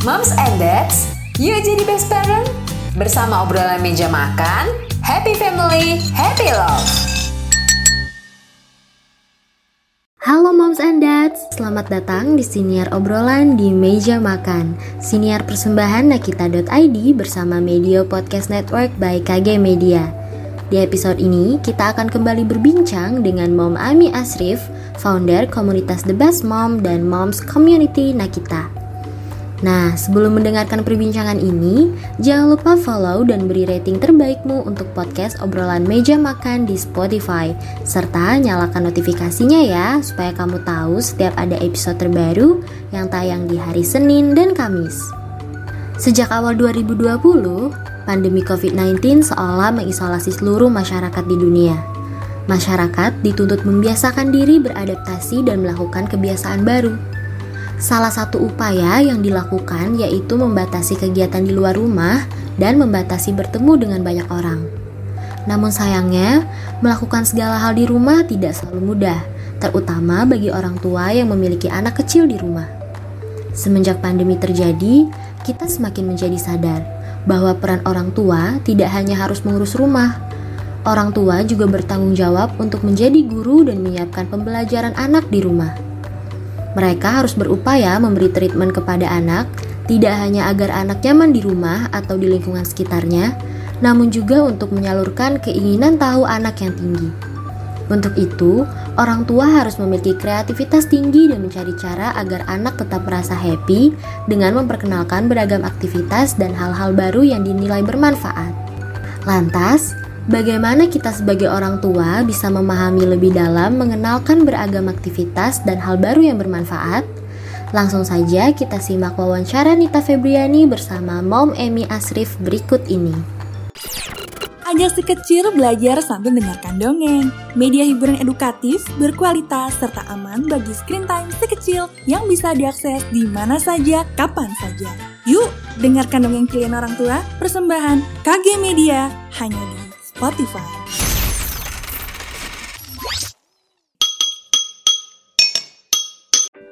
Moms and Dads, yuk jadi best parent. Bersama obrolan meja makan, happy family, happy love. Halo Moms and Dads, selamat datang di siniar obrolan di meja makan. Siniar persembahan Nakita.id bersama Media Podcast Network by KG Media. Di episode ini, kita akan kembali berbincang dengan Mom Ami Asrif, founder komunitas The Best Mom dan Moms Community Nakita. Nah, sebelum mendengarkan perbincangan ini, jangan lupa follow dan beri rating terbaikmu untuk podcast obrolan meja makan di Spotify, serta nyalakan notifikasinya ya, supaya kamu tahu setiap ada episode terbaru yang tayang di hari Senin dan Kamis. Sejak awal 2020, pandemi COVID-19 seolah mengisolasi seluruh masyarakat di dunia. Masyarakat dituntut membiasakan diri beradaptasi dan melakukan kebiasaan baru Salah satu upaya yang dilakukan yaitu membatasi kegiatan di luar rumah dan membatasi bertemu dengan banyak orang. Namun sayangnya, melakukan segala hal di rumah tidak selalu mudah, terutama bagi orang tua yang memiliki anak kecil di rumah. Semenjak pandemi terjadi, kita semakin menjadi sadar bahwa peran orang tua tidak hanya harus mengurus rumah. Orang tua juga bertanggung jawab untuk menjadi guru dan menyiapkan pembelajaran anak di rumah. Mereka harus berupaya memberi treatment kepada anak, tidak hanya agar anak nyaman di rumah atau di lingkungan sekitarnya, namun juga untuk menyalurkan keinginan tahu anak yang tinggi. Untuk itu, orang tua harus memiliki kreativitas tinggi dan mencari cara agar anak tetap merasa happy dengan memperkenalkan beragam aktivitas dan hal-hal baru yang dinilai bermanfaat. Lantas, Bagaimana kita sebagai orang tua bisa memahami lebih dalam mengenalkan beragam aktivitas dan hal baru yang bermanfaat? Langsung saja kita simak wawancara Nita Febriani bersama Mom Emi Asrif berikut ini. Ajak si kecil belajar sambil mendengarkan dongeng. Media hiburan edukatif, berkualitas, serta aman bagi screen time si kecil yang bisa diakses di mana saja, kapan saja. Yuk, dengarkan dongeng pilihan orang tua, persembahan KG Media, hanya di Spotify.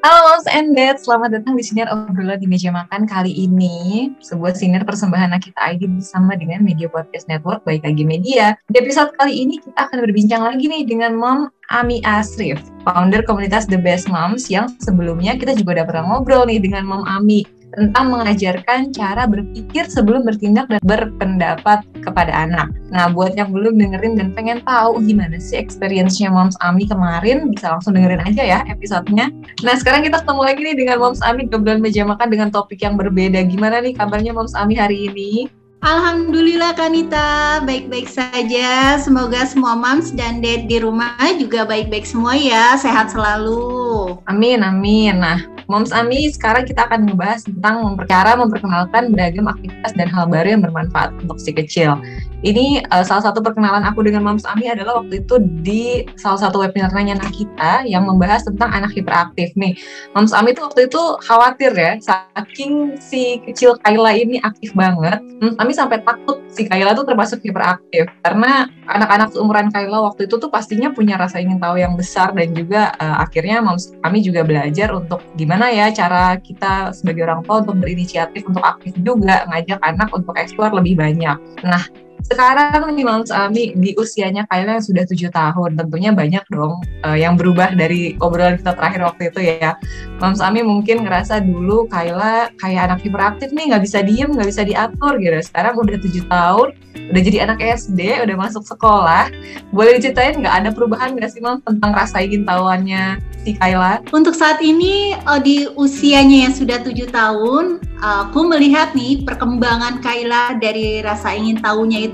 Halo Moms and Dad, selamat datang di Sinar Obrolan di Meja Makan kali ini. Sebuah sinar persembahan Nakita ID bersama dengan Media Podcast Network by KG Media. Di episode kali ini kita akan berbincang lagi nih dengan Mom Ami Asrif, founder komunitas The Best Moms yang sebelumnya kita juga udah pernah ngobrol nih dengan Mom Ami tentang mengajarkan cara berpikir sebelum bertindak dan berpendapat kepada anak. Nah, buat yang belum dengerin dan pengen tahu gimana sih experience-nya Moms Ami kemarin, bisa langsung dengerin aja ya episodenya. Nah, sekarang kita ketemu lagi nih dengan Moms Ami Geblan Meja Makan dengan topik yang berbeda. Gimana nih kabarnya Moms Ami hari ini? Alhamdulillah Kanita, baik-baik saja. Semoga semua moms dan dad di rumah juga baik-baik semua ya, sehat selalu. Amin, amin. Nah, Moms Ami, sekarang kita akan membahas tentang cara memperkenalkan beragam aktivitas dan hal baru yang bermanfaat untuk si kecil. Ini uh, salah satu perkenalan aku dengan Moms Ami adalah waktu itu di salah satu webinarnya kita yang membahas tentang anak hiperaktif nih. Moms Ami itu waktu itu khawatir ya, saking si kecil Kayla ini aktif banget, Moms Ami sampai takut si Kayla itu termasuk hiperaktif karena anak-anak seumuran Kayla waktu itu tuh pastinya punya rasa ingin tahu yang besar dan juga uh, akhirnya Moms Ami juga belajar untuk gimana ya cara kita sebagai orang tua untuk berinisiatif untuk aktif juga ngajak anak untuk eksplor lebih banyak. Nah, sekarang nih Moms Ami di usianya Kayla yang sudah tujuh tahun, tentunya banyak dong uh, yang berubah dari obrolan kita terakhir waktu itu ya. Moms Ami mungkin ngerasa dulu Kayla kayak anak hiperaktif nih, nggak bisa diem, nggak bisa diatur gitu. Sekarang udah tujuh tahun, udah jadi anak SD, udah masuk sekolah. Boleh diceritain nggak ada perubahan nggak sih Moms tentang rasa ingin tahuannya si Kayla? Untuk saat ini uh, di usianya yang sudah tujuh tahun, aku melihat nih perkembangan Kayla dari rasa ingin tahunya itu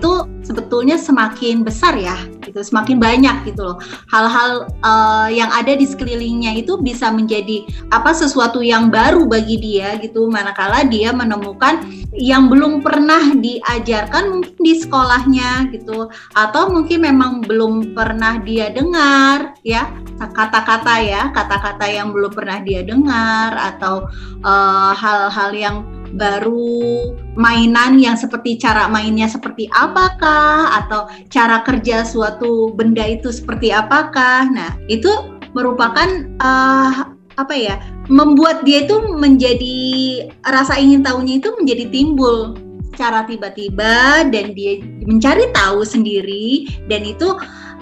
sebetulnya semakin besar ya gitu. Semakin banyak gitu loh. Hal-hal uh, yang ada di sekelilingnya itu bisa menjadi apa sesuatu yang baru bagi dia gitu. Manakala dia menemukan yang belum pernah diajarkan mungkin di sekolahnya gitu. Atau mungkin memang belum pernah dia dengar ya. Kata-kata ya kata-kata yang belum pernah dia dengar atau eh, hal-hal uh, yang baru mainan yang seperti cara mainnya seperti apakah? Atau cara kerja suatu benda itu seperti apakah? Nah itu merupakan uh, apa ya membuat dia itu menjadi rasa ingin tahunya itu menjadi timbul secara tiba-tiba dan dia mencari tahu sendiri dan itu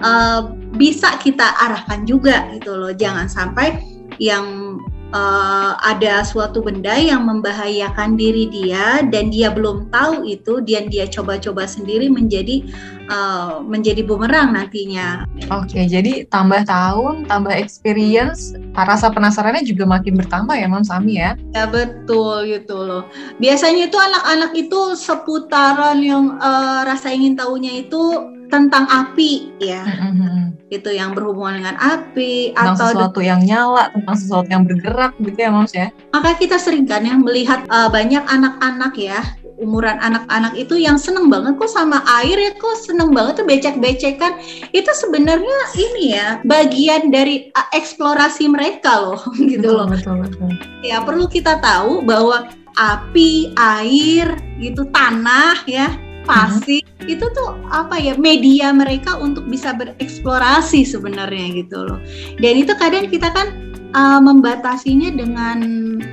uh, bisa kita arahkan juga gitu loh. Jangan sampai yang uh, ada suatu benda yang membahayakan diri dia dan dia belum tahu itu dan dia coba-coba sendiri menjadi uh, menjadi bumerang nantinya. Oke, jadi tambah tahun, tambah experience, rasa penasarannya juga makin bertambah ya, Mam Sami ya? Ya betul gitu loh. Biasanya itu anak-anak itu seputaran yang uh, rasa ingin tahunya itu tentang api ya. Mm-hmm. Itu yang berhubungan dengan api tentang atau sesuatu yang nyala, tentang sesuatu yang bergerak gitu ya Mas ya. Maka kita sering kan yang melihat uh, banyak anak-anak ya umuran anak-anak itu yang seneng banget kok sama air ya kok seneng banget tuh becek-becekan itu sebenarnya ini ya bagian dari uh, eksplorasi mereka loh gitu betul, loh betul, betul. ya perlu kita tahu bahwa api air gitu tanah ya pasif uh-huh. itu tuh apa ya media mereka untuk bisa bereksplorasi sebenarnya gitu loh dan itu kadang kita kan uh, membatasinya dengan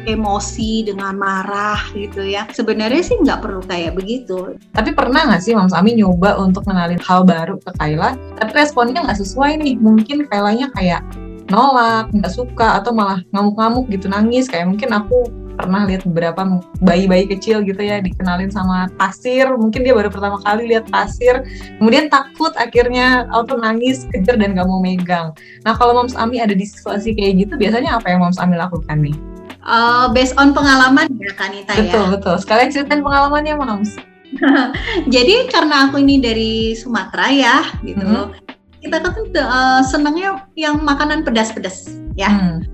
emosi dengan marah gitu ya. Sebenarnya sih nggak perlu kayak begitu. Tapi pernah nggak sih Mams Ami nyoba untuk kenalin hal baru ke Kayla? Tapi responnya nggak sesuai nih. Mungkin Kaylanya kayak nolak nggak suka atau malah ngamuk-ngamuk gitu nangis. Kayak mungkin aku pernah lihat beberapa bayi-bayi kecil gitu ya dikenalin sama pasir. Mungkin dia baru pertama kali lihat pasir. Kemudian takut akhirnya auto nangis kejar dan gak mau megang. Nah kalau Moms Ami ada di situasi kayak gitu biasanya apa yang Moms Ami lakukan nih? Uh, based on pengalaman ya Kanita betul, ya. Betul betul. Sekalian ceritain pengalamannya Moms. Jadi karena aku ini dari Sumatera ya gitu. Mm -hmm. kita kan uh, senangnya yang makanan pedas-pedas ya. Hmm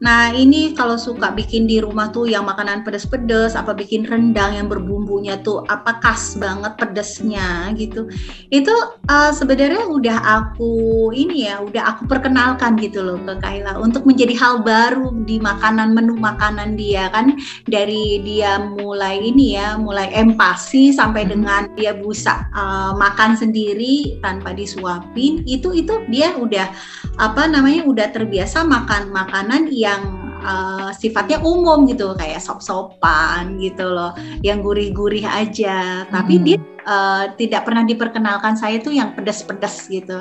Nah ini kalau suka bikin di rumah tuh yang makanan pedas-pedas, apa bikin rendang yang berbumbunya tuh apa khas banget pedesnya gitu. Itu uh, sebenarnya udah aku ini ya, udah aku perkenalkan gitu loh ke Kaila untuk menjadi hal baru di makanan menu makanan dia kan dari dia mulai ini ya, mulai empati sampai hmm. dengan dia bisa uh, makan sendiri tanpa disuapin itu itu dia udah apa namanya udah terbiasa makan makanan yang yang uh, sifatnya umum gitu kayak sop-sopan gitu loh yang gurih-gurih aja. Tapi hmm. dia uh, tidak pernah diperkenalkan. Saya tuh yang pedas-pedas gitu.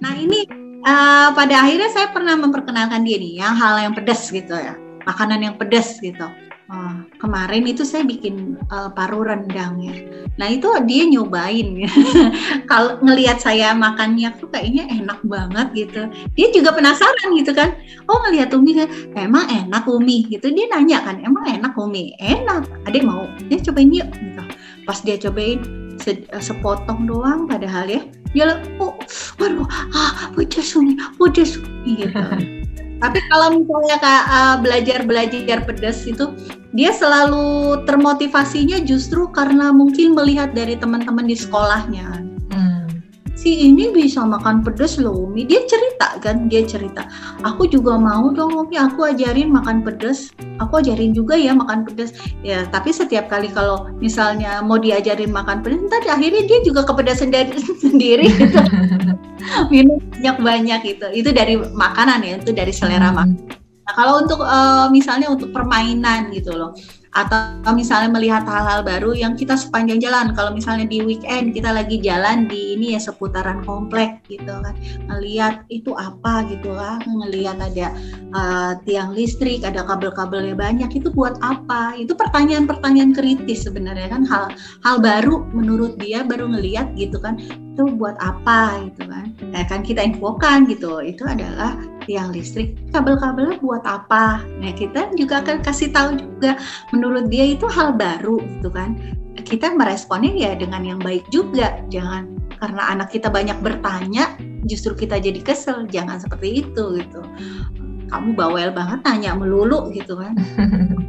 Nah ini uh, pada akhirnya saya pernah memperkenalkan dia nih yang hal yang pedas gitu ya makanan yang pedas gitu Oh, kemarin itu saya bikin uh, paru rendang ya. Nah itu dia nyobain ya. Kalau ngelihat saya makannya tuh kayaknya enak banget gitu. Dia juga penasaran gitu kan. Oh ngelihat Umi kan, emang enak Umi gitu. Dia nanya kan, emang enak Umi? Enak. Adik mau? Dia cobain yuk. Gitu. Pas dia cobain se eh, sepotong doang padahal ya. Dia oh, waduh, ah, pedas Umi, pedas Umi gitu. Tapi kalau misalnya kak uh, belajar belajar pedas itu dia selalu termotivasinya justru karena mungkin melihat dari teman-teman di sekolahnya. Si ini bisa makan pedas loh Umi dia cerita kan dia cerita aku juga mau dong Umi aku ajarin makan pedas. Aku ajarin juga ya makan pedas. Ya tapi setiap kali kalau misalnya mau diajarin makan pedas tadi akhirnya dia juga kepedasan dari sendiri gitu. minum banyak banyak itu itu dari makanan ya itu dari selera hmm. makan nah, kalau untuk uh, misalnya untuk permainan gitu loh atau misalnya melihat hal-hal baru yang kita sepanjang jalan. Kalau misalnya di weekend kita lagi jalan di ini ya seputaran komplek gitu kan. Melihat itu apa gitu kan ngelihat ada uh, tiang listrik ada kabel-kabelnya banyak. Itu buat apa? Itu pertanyaan-pertanyaan kritis sebenarnya kan. Hal hal baru menurut dia baru ngelihat gitu kan. Itu buat apa gitu kan. Nah kan kita infokan gitu. Itu adalah tiang listrik kabel-kabelnya buat apa? Nah kita juga akan kasih tahu juga menurut dia itu hal baru gitu kan? Kita meresponnya ya dengan yang baik juga jangan karena anak kita banyak bertanya justru kita jadi kesel jangan seperti itu gitu. Kamu bawel banget tanya melulu gitu kan?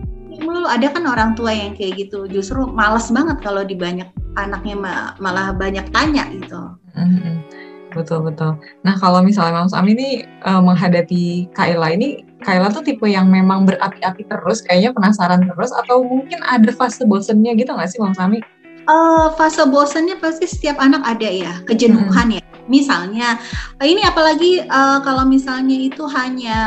Melulu ada kan orang tua yang kayak gitu justru males banget kalau di banyak anaknya malah banyak tanya gitu. Mm-hmm. Betul betul nah kalau misalnya Mams Ami ini uh, menghadapi Kaila ini Kaila tuh tipe yang memang berapi-api terus, kayaknya penasaran terus, atau mungkin ada fase bosennya gitu nggak sih Mams Ami? Uh, fase bosennya pasti setiap anak ada ya, kejenuhan hmm. ya Misalnya, ini apalagi uh, kalau misalnya itu hanya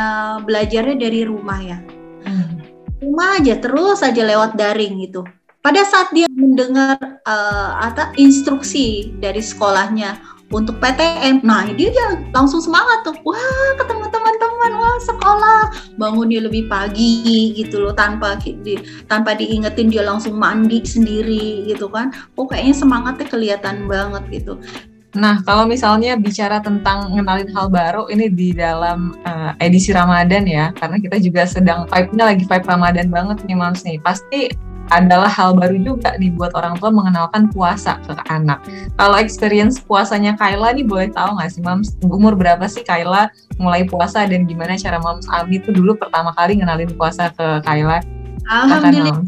belajarnya dari rumah ya. Hmm. Rumah aja terus aja lewat daring gitu. Pada saat dia mendengar uh, atau instruksi dari sekolahnya untuk PTM, nah dia langsung semangat tuh. Wah, ketemu teman-teman, wah sekolah, bangunnya lebih pagi gitu loh tanpa di, tanpa diingetin dia langsung mandi sendiri gitu kan. Oh kayaknya semangatnya kelihatan banget gitu. Nah, kalau misalnya bicara tentang ngenalin hal baru ini di dalam uh, edisi Ramadan ya, karena kita juga sedang vibe-nya lagi vibe Ramadan banget nih Mams nih. Pasti adalah hal baru juga nih buat orang tua mengenalkan puasa ke anak. Kalau experience puasanya Kayla nih boleh tahu nggak sih Mams, umur berapa sih Kayla mulai puasa dan gimana cara Mams Abi tuh dulu pertama kali ngenalin puasa ke Kayla? Alhamdulillah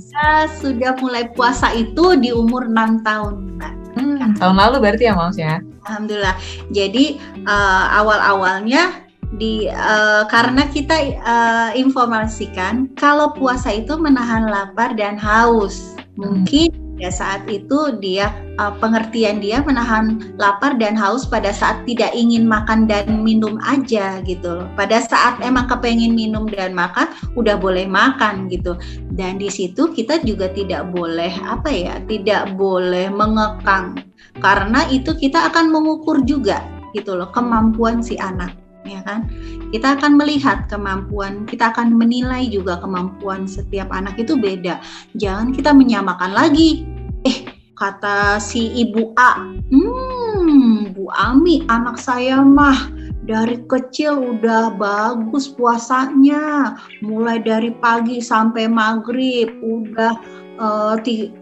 sudah mulai puasa itu di umur 6 tahun, Mbak. Hmm, tahun lalu berarti ya Mams ya? Alhamdulillah. Jadi uh, awal-awalnya di uh, karena kita uh, informasikan kalau puasa itu menahan lapar dan haus. Mungkin pada saat itu dia uh, pengertian dia menahan lapar dan haus pada saat tidak ingin makan dan minum aja gitu. Pada saat emang kepengen minum dan makan udah boleh makan gitu. Dan di situ kita juga tidak boleh apa ya, tidak boleh mengekang karena itu kita akan mengukur juga gitu loh kemampuan si anak ya kan kita akan melihat kemampuan kita akan menilai juga kemampuan setiap anak itu beda jangan kita menyamakan lagi eh kata si ibu A hmm Bu Ami anak saya mah dari kecil udah bagus puasanya mulai dari pagi sampai maghrib udah uh, 30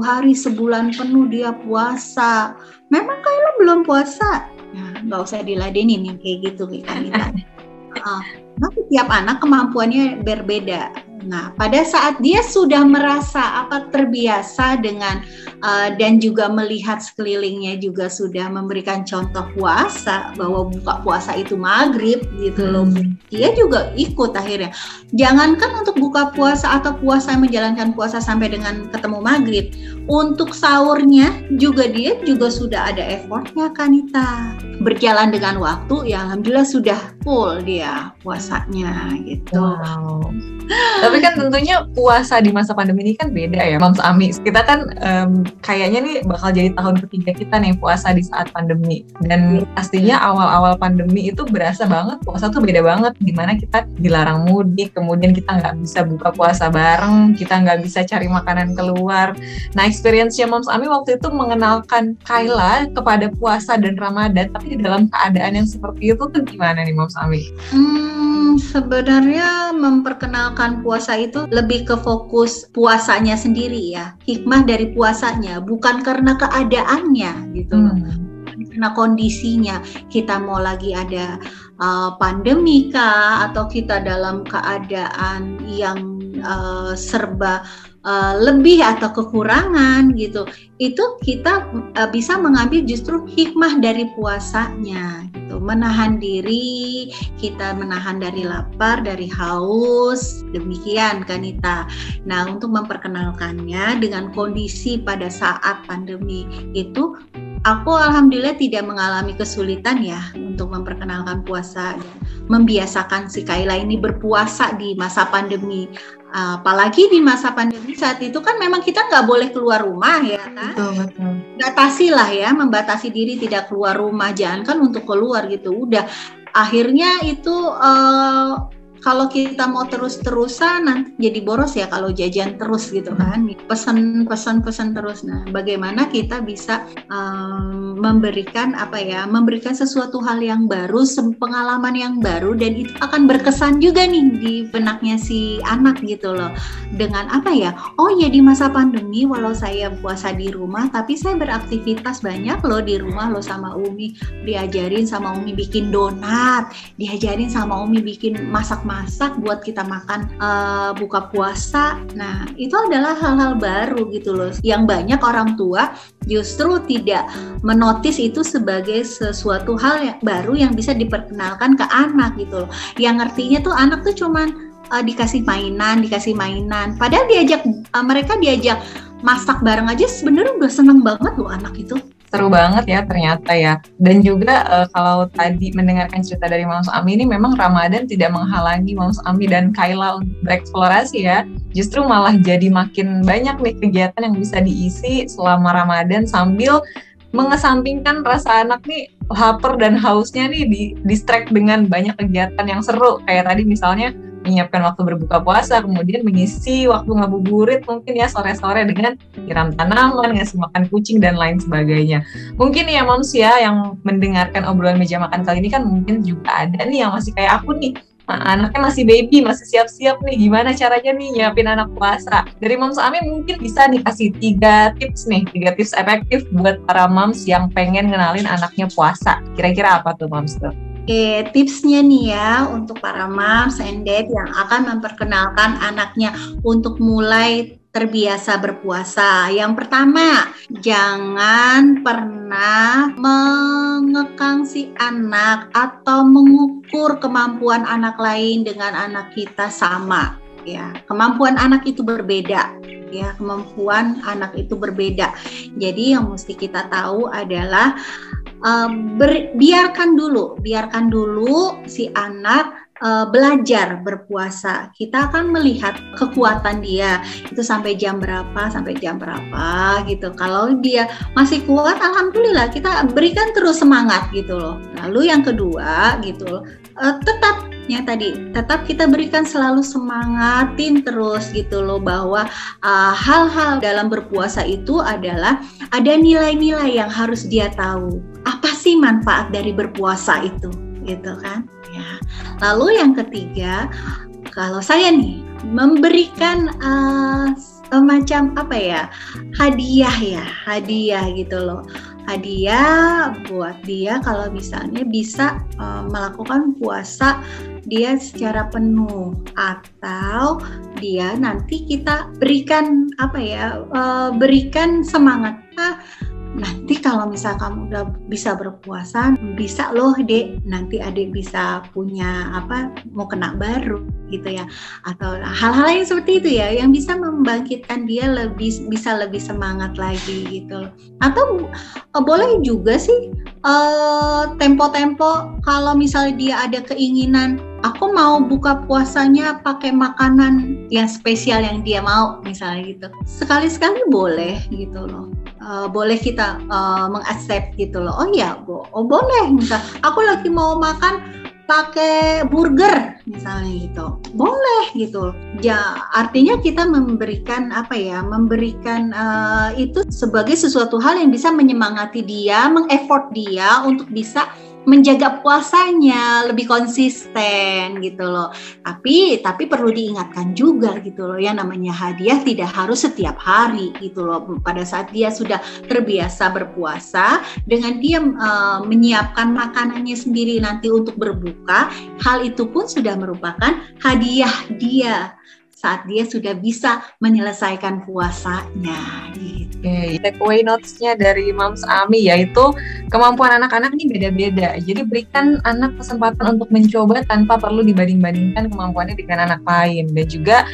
hari sebulan penuh dia puasa. Memang Kayla belum puasa? Ya, nggak usah diladenin yang kayak gitu kita. uh, nah, setiap anak kemampuannya berbeda. Nah, pada saat dia sudah merasa apa terbiasa dengan uh, dan juga melihat sekelilingnya juga sudah memberikan contoh puasa bahwa buka puasa itu maghrib gitu loh, hmm. dia juga ikut akhirnya. Jangankan untuk buka puasa atau puasa menjalankan puasa sampai dengan ketemu maghrib, untuk sahurnya juga dia juga sudah ada effortnya Kanita. Berjalan dengan waktu, ya alhamdulillah sudah full dia puasanya gitu. Wow. Tapi kan tentunya puasa di masa pandemi ini kan beda ya, Mams Ami. Kita kan um, kayaknya nih bakal jadi tahun ketiga kita nih puasa di saat pandemi. Dan pastinya awal-awal pandemi itu berasa banget puasa tuh beda banget. Di mana kita dilarang mudik, kemudian kita nggak bisa buka puasa bareng, kita nggak bisa cari makanan keluar. Nah, experience-nya Mams Ami waktu itu mengenalkan Kayla kepada puasa dan Ramadan, tapi di dalam keadaan yang seperti itu tuh gimana nih Mams Ami? Hmm, sebenarnya memperkenalkan puasa itu lebih ke fokus puasanya sendiri ya. Hikmah dari puasanya bukan karena keadaannya gitu hmm. Karena kondisinya kita mau lagi ada uh, pandemi kah atau kita dalam keadaan yang uh, serba uh, lebih atau kekurangan gitu itu kita uh, bisa mengambil justru hikmah dari puasanya gitu. Menahan diri kita menahan dari lapar dari haus demikian Kanita. Nah untuk memperkenalkannya dengan kondisi pada saat pandemi itu aku alhamdulillah tidak mengalami kesulitan ya untuk memperkenalkan puasa membiasakan si Kaila ini berpuasa di masa pandemi. Apalagi di masa pandemi saat itu kan memang kita nggak boleh keluar rumah ya kan. Betul, betul. Batasi lah ya, membatasi diri tidak keluar rumah, jangan kan untuk keluar gitu. Udah akhirnya itu uh, kalau kita mau terus-terusan nanti jadi boros ya kalau jajan terus gitu kan. Pesan pesan pesan terus. Nah bagaimana kita bisa um, memberikan apa ya memberikan sesuatu hal yang baru pengalaman yang baru dan itu akan berkesan juga nih di benaknya si anak gitu loh. Dengan apa ya oh ya di masa pandemi walau saya puasa di rumah tapi saya beraktivitas banyak loh di rumah loh sama Umi. Diajarin sama Umi bikin donat diajarin sama Umi bikin masak masak buat kita makan uh, buka puasa. Nah, itu adalah hal-hal baru gitu loh. Yang banyak orang tua justru tidak menotis itu sebagai sesuatu hal yang baru yang bisa diperkenalkan ke anak gitu loh. Yang ngertinya tuh anak tuh cuman uh, dikasih mainan, dikasih mainan. Padahal diajak uh, mereka diajak masak bareng aja sebenarnya udah seneng banget loh anak itu Seru banget ya ternyata ya. Dan juga uh, kalau tadi mendengarkan cerita dari Mams Ami ini memang Ramadan tidak menghalangi Mams Ami dan Kaila untuk bereksplorasi ya. Justru malah jadi makin banyak nih kegiatan yang bisa diisi selama Ramadan sambil mengesampingkan rasa anak nih lapar dan hausnya nih di distract dengan banyak kegiatan yang seru kayak tadi misalnya menyiapkan waktu berbuka puasa, kemudian mengisi waktu ngabuburit mungkin ya sore-sore dengan nyiram tanaman, ngasih makan kucing dan lain sebagainya. Mungkin ya manusia yang mendengarkan obrolan meja makan kali ini kan mungkin juga ada nih yang masih kayak aku nih Nah, anaknya masih baby, masih siap-siap nih. Gimana caranya nih nyiapin anak puasa? Dari Moms Ami mungkin bisa nih kasih tiga tips nih, tiga tips efektif buat para moms yang pengen ngenalin anaknya puasa. Kira-kira apa tuh moms tuh? Oke, tipsnya nih ya untuk para moms and dad yang akan memperkenalkan anaknya untuk mulai terbiasa berpuasa. Yang pertama, jangan pernah mengekang si anak atau mengukur kemampuan anak lain dengan anak kita sama. Ya, kemampuan anak itu berbeda ya kemampuan anak itu berbeda. Jadi yang mesti kita tahu adalah ber, biarkan dulu, biarkan dulu si anak uh, belajar berpuasa. Kita akan melihat kekuatan dia itu sampai jam berapa, sampai jam berapa gitu. Kalau dia masih kuat, alhamdulillah kita berikan terus semangat gitu loh. Lalu yang kedua gitu loh, uh, tetap ya tadi tetap kita berikan selalu semangatin terus gitu loh bahwa hal-hal uh, dalam berpuasa itu adalah ada nilai-nilai yang harus dia tahu sih manfaat dari berpuasa itu gitu kan? Ya. Lalu yang ketiga kalau saya nih memberikan uh, macam apa ya hadiah ya hadiah gitu loh. Hadiah buat dia kalau misalnya bisa uh, melakukan puasa dia secara penuh. Atau dia nanti kita berikan apa ya uh, berikan semangat. Ah, nanti kalau misal kamu udah bisa berpuasa bisa loh dek. Nanti adik bisa punya apa mau kena baru gitu ya. Atau hal-hal yang seperti itu ya yang bisa membangkitkan dia lebih bisa lebih semangat lagi gitu atau uh, boleh juga sih uh, tempo-tempo kalau misalnya dia ada keinginan aku mau buka puasanya pakai makanan yang spesial yang dia mau misalnya gitu. Sekali-sekali boleh gitu loh. Uh, boleh kita uh, mengaccept gitu loh. Oh ya bo oh boleh misal. Aku lagi mau makan pakai burger misalnya gitu. Boleh gitu. Ya artinya kita memberikan apa ya memberikan uh, itu sebagai sesuatu hal yang bisa menyemangati dia mengeffort dia untuk bisa menjaga puasanya lebih konsisten gitu loh. Tapi tapi perlu diingatkan juga gitu loh ya namanya hadiah tidak harus setiap hari gitu loh. Pada saat dia sudah terbiasa berpuasa dengan dia uh, menyiapkan makanannya sendiri nanti untuk berbuka, hal itu pun sudah merupakan hadiah dia saat dia sudah bisa menyelesaikan puasanya. Gitu. Okay. takeaway notes-nya dari Mams Ami yaitu kemampuan anak-anak ini beda-beda. Jadi berikan anak kesempatan untuk mencoba tanpa perlu dibanding-bandingkan kemampuannya dengan anak lain dan juga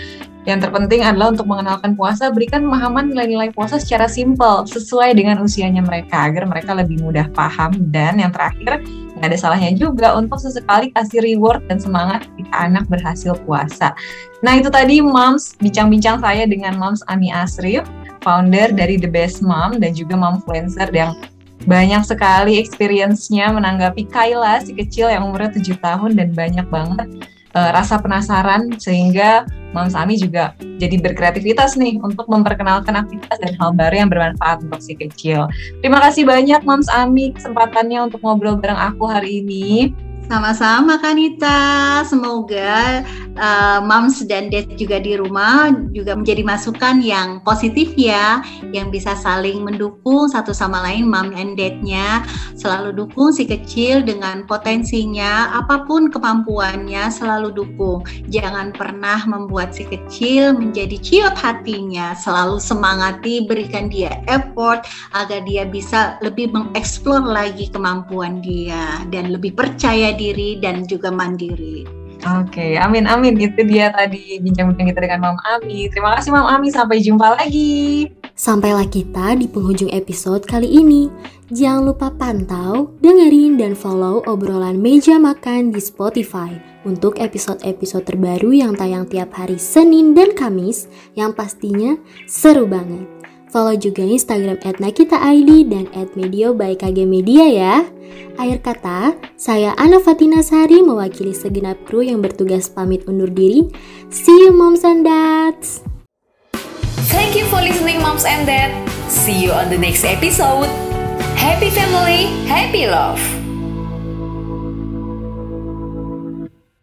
yang terpenting adalah untuk mengenalkan puasa, berikan pemahaman nilai-nilai puasa secara simpel, sesuai dengan usianya mereka, agar mereka lebih mudah paham. Dan yang terakhir, nggak ada salahnya juga untuk sesekali kasih reward dan semangat ketika anak berhasil puasa. Nah itu tadi Moms, bincang-bincang saya dengan Moms Ami Asrif, founder dari The Best Mom dan juga Momfluencer yang banyak sekali experience-nya menanggapi Kayla si kecil yang umurnya 7 tahun dan banyak banget uh, rasa penasaran sehingga Mams Ami juga jadi berkreativitas nih untuk memperkenalkan aktivitas dan hal baru yang bermanfaat untuk si kecil. Terima kasih banyak Mams Ami kesempatannya untuk ngobrol bareng aku hari ini. Sama-sama Kanita, semoga uh, moms dan dad juga di rumah juga menjadi masukan yang positif ya, yang bisa saling mendukung satu sama lain mom and dadnya, selalu dukung si kecil dengan potensinya, apa pun kemampuannya selalu dukung. Jangan pernah membuat si kecil menjadi ciut hatinya, selalu semangati, berikan dia effort agar dia bisa lebih mengeksplor lagi kemampuan dia dan lebih percaya diri dan juga mandiri. Oke, okay, amin amin. Itu dia tadi bincang-bincang kita dengan Mam Ami. Terima kasih Mam Ami. Sampai jumpa lagi. Sampailah kita di penghujung episode kali ini. Jangan lupa pantau, dengerin, dan follow obrolan meja makan di Spotify untuk episode-episode terbaru yang tayang tiap hari Senin dan Kamis yang pastinya seru banget. Follow juga Instagram at Nakita ID dan at Medio by KG Media ya. Akhir kata, saya Ana Fatina Sari mewakili segenap kru yang bertugas pamit undur diri. See you moms and dads! Thank you for listening moms and dad. See you on the next episode. Happy family, happy love.